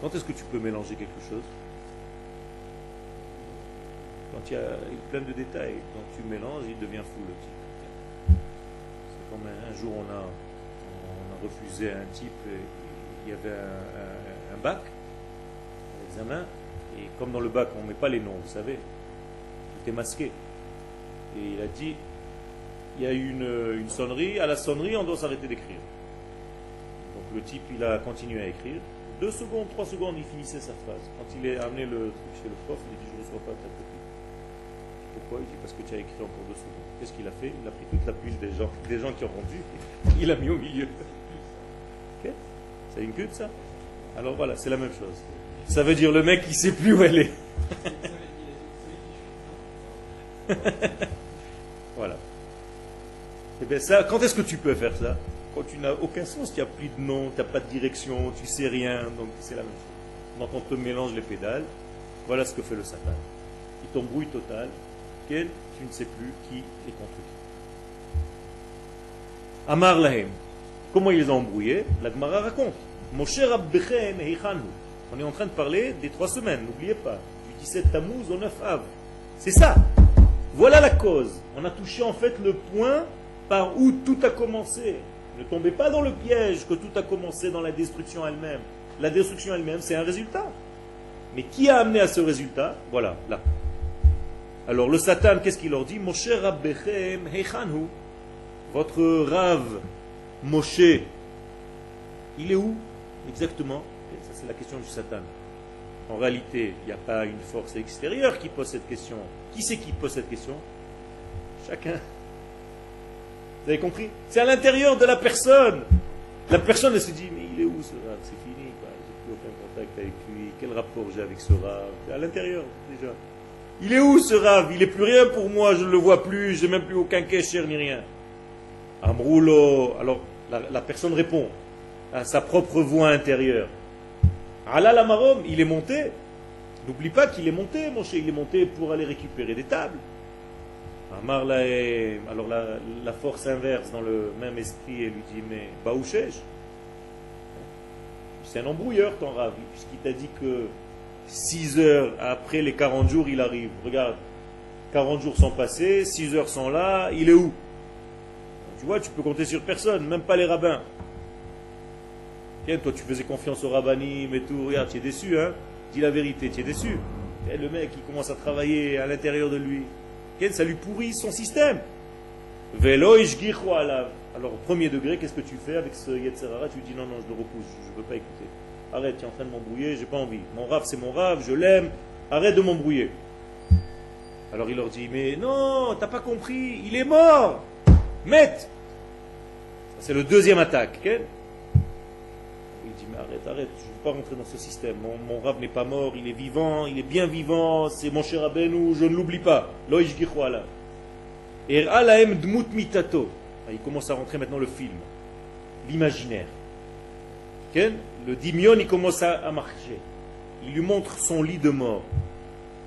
Quand est-ce que tu peux mélanger quelque chose Quand il y a plein de détails. Quand tu mélanges, il devient fou le type. C'est comme un, jour on a, on a refusé un type, il y avait un, bac, un examen, et comme dans le bac on ne met pas les noms, vous savez, tout est masqué. Et il a dit, il y a eu une, sonnerie, à la sonnerie, on doit s'arrêter d'écrire. Donc le type, il a continué à écrire. Deux secondes, trois secondes, il finissait sa phrase. Quand il est amené le truc chez le prof, il dit, je ne reçois pas ta copie. Pourquoi? Il dit, parce que tu as écrit encore deux secondes. Qu'est-ce qu'il a fait? Il a pris toute la pile des gens, des gens qui ont rendu, il a mis au milieu. Ok? C'est une ça? Alors voilà, c'est la même chose. Ça veut dire le mec, il sait plus où elle est. voilà. Et eh bien ça, quand est-ce que tu peux faire ça? Quand tu n'as aucun sens, tu n'as plus de nom, tu n'as pas de direction, tu sais rien, donc c'est la même chose. Donc on te mélange les pédales, voilà ce que fait le Satan. Il t'embrouille total, quel tu ne sais plus qui est contre qui. Amar Lahem. Comment ils ont embrouillé? La Gemara raconte. Moshe Rabbechem On est en train de parler des trois semaines, n'oubliez pas. Du 17 Tammuz au 9 Av. C'est ça. Voilà la cause. On a touché en fait le point par où tout a commencé. Ne tombez pas dans le piège que tout a commencé dans la destruction elle-même. La destruction elle-même, c'est un résultat. Mais qui a amené à ce résultat? Voilà, là. Alors le Satan, qu'est-ce qu'il leur dit? Moshe Rabbechem Heichanu. Votre Rav Moshe, il est où? Exactement. ça, c'est la question du Satan. En réalité, il n'y a pas une force extérieure qui pose cette question. Qui c'est qui pose cette question? Chacun. Vous avez compris? C'est à l'intérieur de la personne. La personne, elle se dit, mais il est où ce rave C'est fini, j'ai plus aucun contact avec lui. Quel rapport j'ai avec ce rave À l'intérieur, déjà. Il est où ce rave Il n'est plus rien pour moi, je ne le vois plus, j'ai même plus aucun cher ni rien. Amroulo. Alors, la, la personne répond à sa propre voix intérieure. Alal Amarom, il est monté. N'oublie pas qu'il est monté, mon cher, il est monté pour aller récupérer des tables. Amar alors la, force inverse dans le même esprit, elle lui dit Mais Baouchesh, c'est un embrouilleur ton Rav, puisqu'il t'a dit que 6 heures après les 40 jours, il arrive. Regarde, 40 jours sont passés, 6 heures sont là, il est où? Tu vois, tu peux compter sur personne, même pas les rabbins. Tiens, toi tu faisais confiance aux rabbinim et tout, regarde, tu es déçu, hein? Dis la vérité, tu es déçu. le mec, il commence à travailler à l'intérieur de lui ça lui pourrit son système. Alors, au premier degré, qu'est-ce que tu fais avec ce Yetzerara? Tu dis non, non, je le repousse, je ne veux pas écouter. Arrête, tu es en train de m'embrouiller, j'ai pas envie. Mon rave, c'est mon rave, je l'aime, arrête de m'embrouiller. Alors il leur dit, mais non, t'as pas compris, il est mort. Mette. C'est le deuxième attaque. Il dit, mais arrête, arrête, je ne veux pas rentrer dans ce système. Mon, rave n'est pas mort, il est vivant, il est bien vivant, c'est mon cher Abenou, je ne l'oublie pas. Dmut mitato. Ah, il commence à rentrer maintenant le film, l'imaginaire. Le dimion, il commence à marcher. Il lui montre son lit de mort.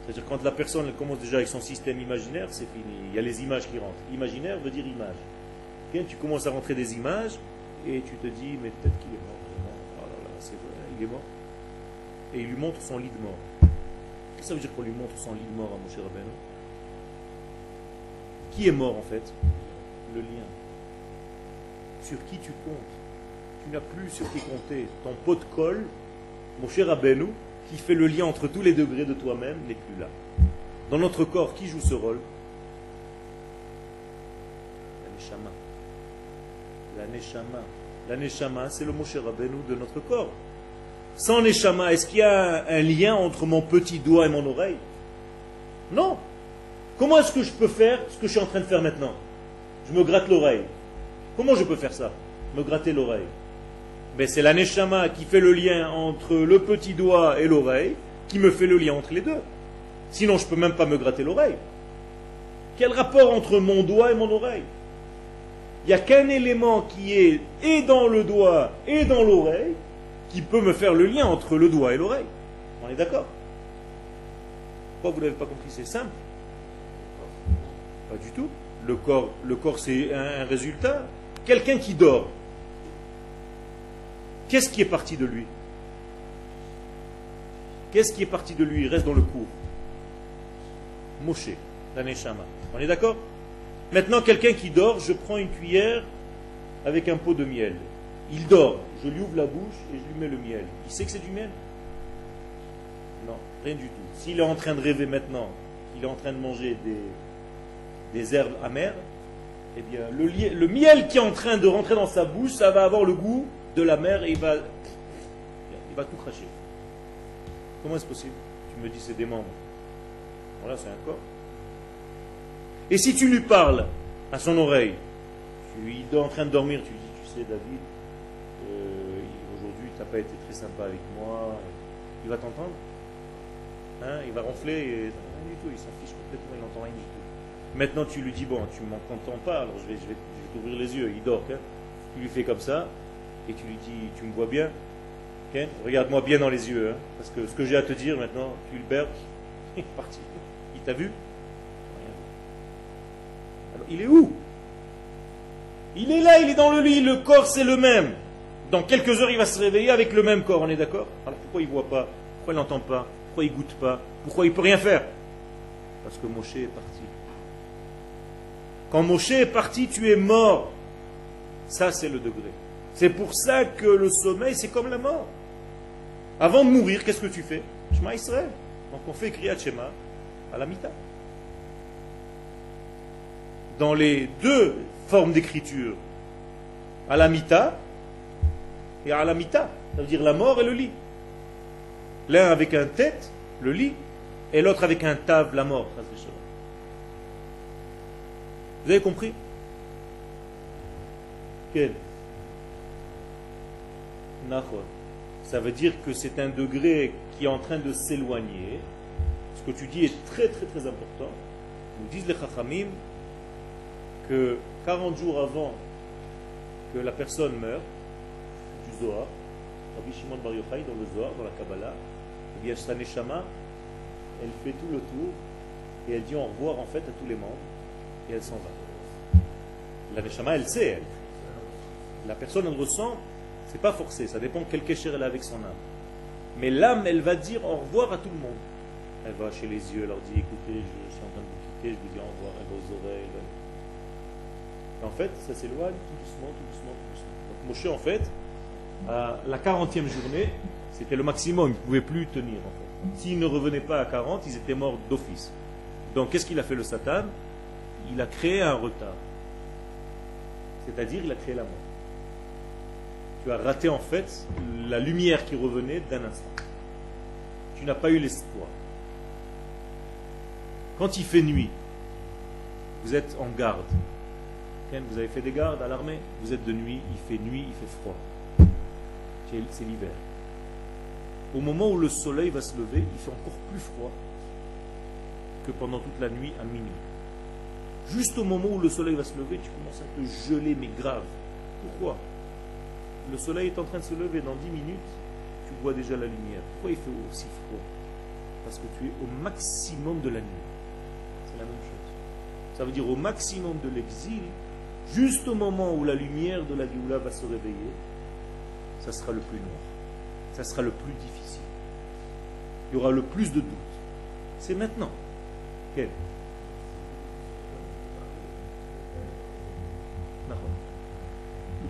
C'est-à-dire quand la personne commence déjà avec son système imaginaire, c'est fini. Il y a les images qui rentrent. Imaginaire veut dire image. tu commences à rentrer des images et tu te dis, mais peut-être qu'il est mort. Oh là là, c'est vrai, il est mort. Et il lui montre son lit de mort. Qu'est-ce que ça veut dire qu'on lui montre son lit de mort à Moshe Rabbeinu? Qui est mort en fait? Le lien. Sur qui tu comptes? Tu n'as plus sur qui compter. Ton pot de colle, Moshe Rabbeinu, qui fait le lien entre tous les degrés de toi-même n'est plus là. Dans notre corps, qui joue ce rôle? La Neshama. La Neshama, c'est le Moshe Rabbeinu de notre corps. Sans Neshama, est-ce qu'il y a un lien entre mon petit doigt et mon oreille Non. Comment est-ce que je peux faire ce que je suis en train de faire maintenant? Je me gratte l'oreille. Comment je peux faire ça? Me gratter l'oreille. Mais c'est la Neshama qui fait le lien entre le petit doigt et l'oreille, qui me fait le lien entre les deux. Sinon, je ne peux même pas me gratter l'oreille. Quel rapport entre mon doigt et mon oreille? Il n'y a qu'un élément qui est et dans le doigt et dans l'oreille qui peut me faire le lien entre le doigt et l'oreille. On est d'accord? Pourquoi vous n'avez pas compris? C'est simple. Pas du tout. Le corps, le corps c'est un résultat. Quelqu'un qui dort, Qu'est-ce qui est parti de lui? Qu'est-ce qui est parti de lui? Il reste dans le cours. Moshe, l'aneshama. On est d'accord? Maintenant, quelqu'un qui dort, je prends une cuillère avec un pot de miel. Il dort, je lui ouvre la bouche et je lui mets le miel. Il sait que c'est du miel? Non, rien du tout. S'il est en train de rêver maintenant, il est en train de manger des, herbes amères, eh bien, le, miel qui est en train de rentrer dans sa bouche, ça va avoir le goût de la mer et il va, il va tout cracher. Comment est-ce possible? Tu me dis c'est des membres. Voilà, c'est un corps. Et si tu lui parles à son oreille, tu, il est en train de dormir, tu lui dis, tu sais David, aujourd'hui tu n'as pas été très sympa avec moi, il va t'entendre hein, Il va ronfler, et, rien du il s'en fiche complètement, il n'entend rien du tout. Maintenant tu lui dis, bon, tu ne m'entends pas, alors je vais, je t'ouvrir les yeux, il dort. Hein. Tu lui fais comme ça, et tu lui dis, tu me vois bien Regarde-moi bien dans les yeux, hein, parce que ce que j'ai à te dire maintenant, tu le berges, il est parti. Il t'a vu? Alors, il est où? Il est là, il est dans le lit, le corps c'est le même. Dans quelques heures, il va se réveiller avec le même corps, on est d'accord? Alors pourquoi il ne voit pas? Pourquoi il n'entend pas? Pourquoi il ne goûte pas? Pourquoi il ne peut rien faire? Parce que Moshe est parti. Quand Moshe est parti, tu es mort. Ça, c'est le degré. C'est pour ça que le sommeil, c'est comme la mort. Avant de mourir, qu'est-ce que tu fais? Shema Israël. Donc on fait Kriyat Shema à la mita. Dans les deux formes d'écriture, à la mita et à la mita, ça veut dire la mort et le lit. L'un avec un tête, le lit, et l'autre avec un table, la mort. Vous avez compris? Quel? Ça veut dire que c'est un degré qui est en train de s'éloigner. Ce que tu dis est très très très important. Nous disent les Chachamim que 40 jours avant que la personne meure, du Zohar, Rabbi Shimon Bar Yochai dans le Zohar, dans la Kabbalah, eh bien Neshama, elle fait tout le tour et elle dit au revoir en fait à tous les membres et elle s'en va. La Neshama, elle sait, elle. La personne, elle ressent, c'est pas forcé, ça dépend quel kécher elle a avec son âme. Mais l'âme, elle va dire au revoir à tout le monde. Elle va chez les yeux, elle leur dit écoutez, je suis en train de vous quitter, je vous dis au revoir, elle va aux oreilles. Et en fait, ça s'éloigne tout doucement, tout doucement, tout doucement. Donc Moshe, en fait, la 40e journée, c'était le maximum, il ne pouvait plus tenir. En fait. S'ils ne revenaient pas à 40, ils étaient morts d'office. Donc qu'est-ce qu'il a fait le Satan? Il a créé un retard. C'est-à-dire, il a créé la mort. Tu as raté en fait la lumière qui revenait d'un instant. Tu n'as pas eu l'espoir. Quand il fait nuit, vous êtes en garde. Vous avez fait des gardes à l'armée, vous êtes de nuit, il fait nuit, il fait froid. C'est l'hiver. Au moment où le soleil va se lever, il fait encore plus froid que pendant toute la nuit à minuit. Juste au moment où le soleil va se lever, tu commences à te geler, mais grave. Pourquoi? Le soleil est en train de se lever, dans 10 minutes, tu vois déjà la lumière. Pourquoi il fait aussi froid? Parce que tu es au maximum de la nuit. C'est la même chose. Ça veut dire au maximum de l'exil, juste au moment où la lumière de la Géoula va se réveiller, ça sera le plus noir. Ça sera le plus difficile. Il y aura le plus de doutes. C'est maintenant. Quel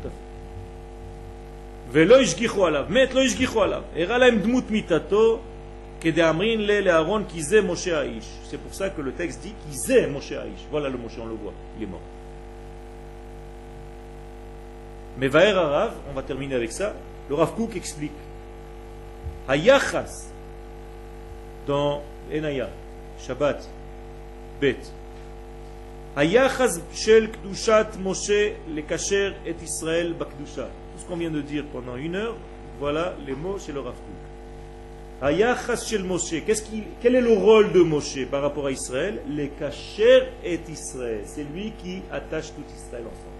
tout à fait. ולא השגיחו עליו, מת לא השגיחו עליו, הראה להם דמות מיתתו כדי אמרין לאהרון כי זה משה האיש. C'est pour ça que le texte dit כי זה משה האיש. Voilà le Moshe, on le voit, il est mort. Mais Vaer Arav, on va terminer avec ça, le Rav Kook explique Hayachas dans Enaya, Shabbat, Bet. Hayachas shel kdushat Moshe kasher et Israël bakdusha. Tout ce qu'on vient de dire pendant une heure, voilà les mots chez le Rav Kook. Hayachas shel Moshe. Quel est le rôle de Moshe par rapport à Israël? Les kasher et Israël. C'est lui qui attache tout Israël ensemble.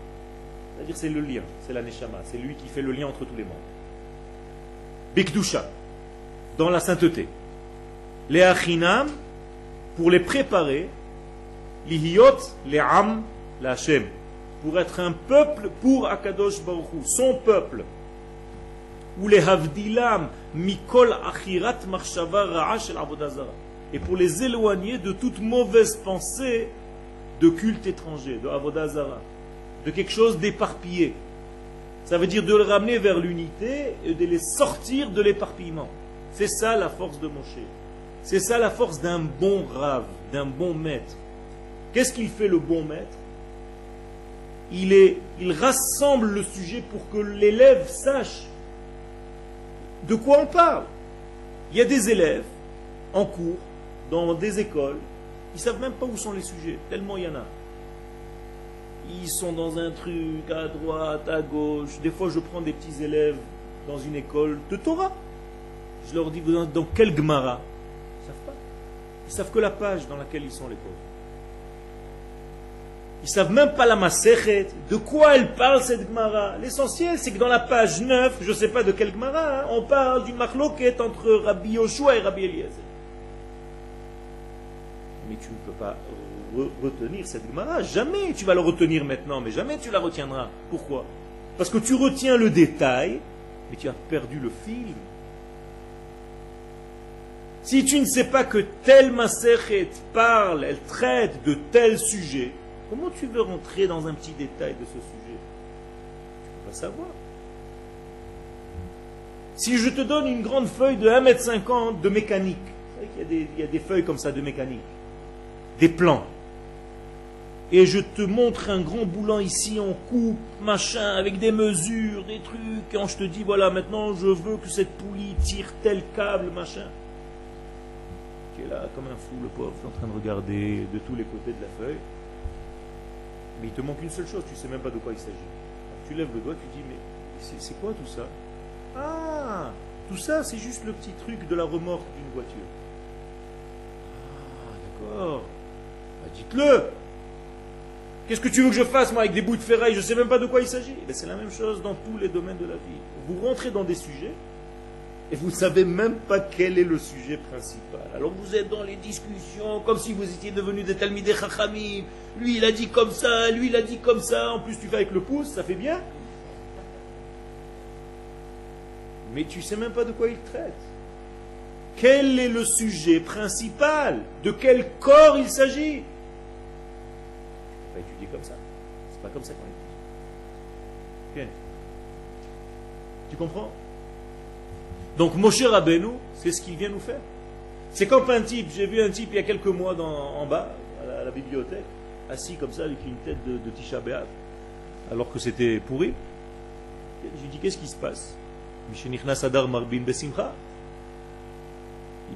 C'est-à-dire c'est le lien, c'est la Neshama, c'est lui qui fait le lien entre tous les mondes. Bikdusha, dans la sainteté. Les Achinam, pour les préparer, Lihiyot, les Am, la Hashem, pour être un peuple pour Akadosh Baruch son peuple. Ou les Havdilam, Mikol Achirat Marshava Ra'ash el Et pour les éloigner de toute mauvaise pensée de culte étranger, de Avodazara de quelque chose d'éparpillé. Ça veut dire de le ramener vers l'unité et de les sortir de l'éparpillement. C'est ça la force de Moshe. C'est ça la force d'un bon rave, d'un bon maître. Qu'est-ce qu'il fait le bon maître? Il, il rassemble le sujet pour que l'élève sache de quoi on parle. Il y a des élèves en cours, dans des écoles, ils ne savent même pas où sont les sujets, tellement il y en a ils sont dans un truc à droite, à gauche. Des fois, je prends des petits élèves dans une école de Torah. Je leur dis, êtes dans quel Gemara? Ils savent pas. Ils savent que la page dans laquelle ils sont, les pauvres. Ils savent même pas la Maserhet. De quoi elle parle cette Gemara? L'essentiel, c'est que dans la page 9, je ne sais pas de quel Gemara, hein, on parle d'une est entre Rabbi Yoshua et Rabbi Eliezer. Mais tu ne peux pas retenir cette Gemara. Jamais tu vas le retenir maintenant, mais jamais tu la retiendras. Pourquoi? Parce que tu retiens le détail, mais tu as perdu le fil. Si tu ne sais pas que telle Maserhet parle, elle traite de tel sujet, comment tu veux rentrer dans un petit détail de ce sujet? Tu ne peux pas savoir. Si je te donne une grande feuille de 1m50 de mécanique, il y a des feuilles comme ça de mécanique, des plans et je te montre un grand boulon ici, on coupe, machin, avec des mesures, des trucs, et on, je te dis, voilà, maintenant je veux que cette poulie tire tel câble, machin. Tu es là comme un fou, le pauvre, en train de regarder de tous les côtés de la feuille. Mais il te manque une seule chose, tu sais même pas de quoi il s'agit. Tu lèves le doigt, tu dis, mais c'est quoi tout ça? Ah Tout ça, c'est juste le petit truc de la remorque d'une voiture. Ah, d'accord. Bah, dites-le Qu'est-ce que tu veux que je fasse, moi, avec des bouts de ferraille? Je ne sais même pas de quoi il s'agit. C'est la même chose dans tous les domaines de la vie. Vous rentrez dans des sujets, Et vous ne savez même pas quel est le sujet principal. Alors vous êtes dans les discussions comme si vous étiez devenus des Talmidei Chachamim. Lui il a dit comme ça, lui il a dit comme ça. En plus tu fais avec le pouce, ça fait bien. Mais tu ne sais même pas de quoi il traite. Quel est le sujet principal? De quel corps il s'agit? Ça. C'est pas comme ça qu'on. Tu comprends? Donc Moshe Rabbeinu, c'est ce qu'il vient nous faire. C'est comme un type, j'ai vu un type il y a quelques mois en bas, à la, bibliothèque, assis comme ça avec une tête de, Tisha B'Av, alors que c'était pourri. J'ai dit, qu'est-ce qui se passe? Il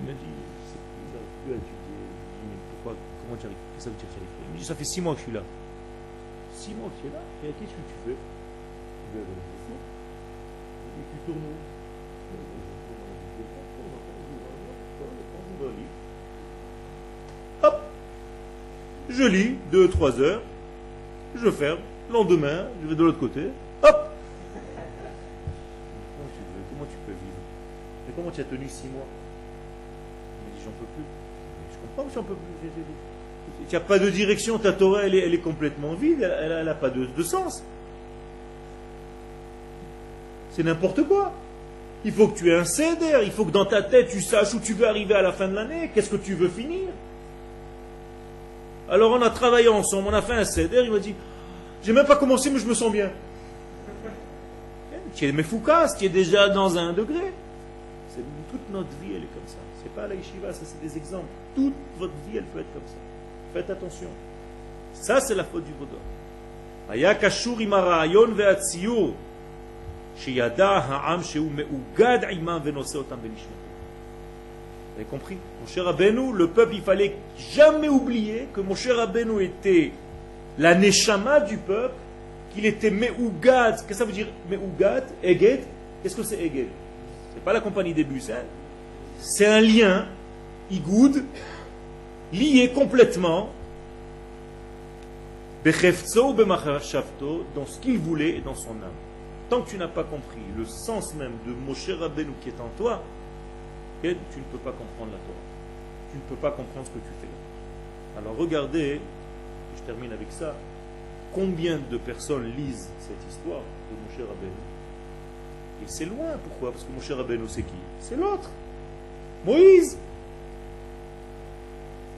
me dit, c'est plus à étudier. pourquoi, comment tu arrives ça veut dire Il me dit, ça fait six mois que je suis là. Six mois que tu es là, qu'est-ce que tu fais? Ben, Tu tournes Hop! Je lis deux, trois heures, je ferme, lendemain, je vais de l'autre côté, hop! Comment tu, veux, comment tu peux vivre? Mais comment tu as tenu six mois? Il me dit, j'en peux plus. Je comprends que j'en peux plus. Il n'y a pas de direction, ta Torah, elle est, complètement vide, elle n'a pas de, sens. C'est n'importe quoi. Il faut que tu aies un céder, il faut que dans ta tête tu saches où tu veux arriver à la fin de l'année, qu'est-ce que tu veux finir. Alors on a travaillé ensemble, on a fait un céder, il m'a dit, j'ai même pas commencé mais je me sens bien. Tu es tu es déjà dans un degré. toute notre vie, elle est comme ça. C'est pas la yeshiva, ça c'est des exemples. Toute votre vie, elle peut être comme ça. Faites attention. Ça, c'est la faute du Vaudor. Vous avez compris? Mon cher Abenu, le peuple, il fallait jamais oublier que mon cher Abenu était la neshama du peuple, qu'il était Meugad. Qu'est-ce que ça veut dire Meugad? Eged? Qu'est-ce que c'est Eged? C'est pas la compagnie des bus, hein c'est un lien, Igoud, lié complètement dans ce qu'il voulait et dans son âme. Tant que tu n'as pas compris le sens même de Moshe Rabbeinu qui est en toi, tu ne peux pas comprendre la Torah. Tu ne peux pas comprendre ce que tu fais. Alors regardez, je termine avec ça, combien de personnes lisent cette histoire de Moshe Rabbeinu Et c'est loin, pourquoi? Parce que Moshe Rabbeinu c'est qui? C'est l'autre. Moïse.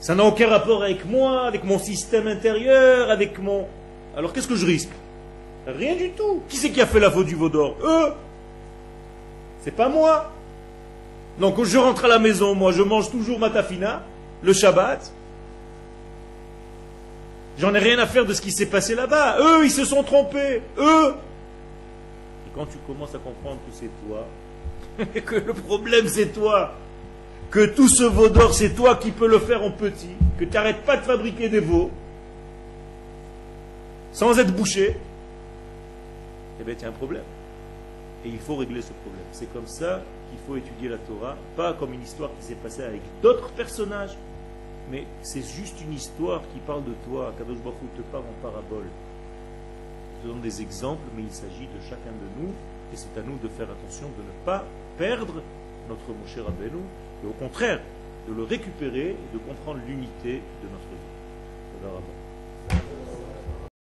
Ça n'a aucun rapport avec moi, avec mon système intérieur, avec mon... Alors qu'est-ce que je risque? Rien du tout. Qui c'est qui a fait la faute du veau d'or? Eux C'est pas moi. Donc je rentre à la maison, moi je mange toujours ma tafina, le Shabbat. J'en ai rien à faire de ce qui s'est passé là-bas. Eux, ils se sont trompés. Eux. Et quand tu commences à comprendre que c'est toi, que le problème c'est toi, que tout ce veau d'or, c'est toi qui peux le faire en petit, que tu n'arrêtes pas de fabriquer des veaux, sans être bouché, eh bien, tu as un problème. Et il faut régler ce problème. C'est comme ça qu'il faut étudier la Torah, pas comme une histoire qui s'est passée avec d'autres personnages, mais c'est juste une histoire qui parle de toi. Kadosh Baruch te parle en parabole. Je donne des exemples, mais il s'agit de chacun de nous, et c'est à nous de faire attention de ne pas perdre notre Moshe Rabbeinu, et au contraire, de le récupérer et de comprendre l'unité de notre vie.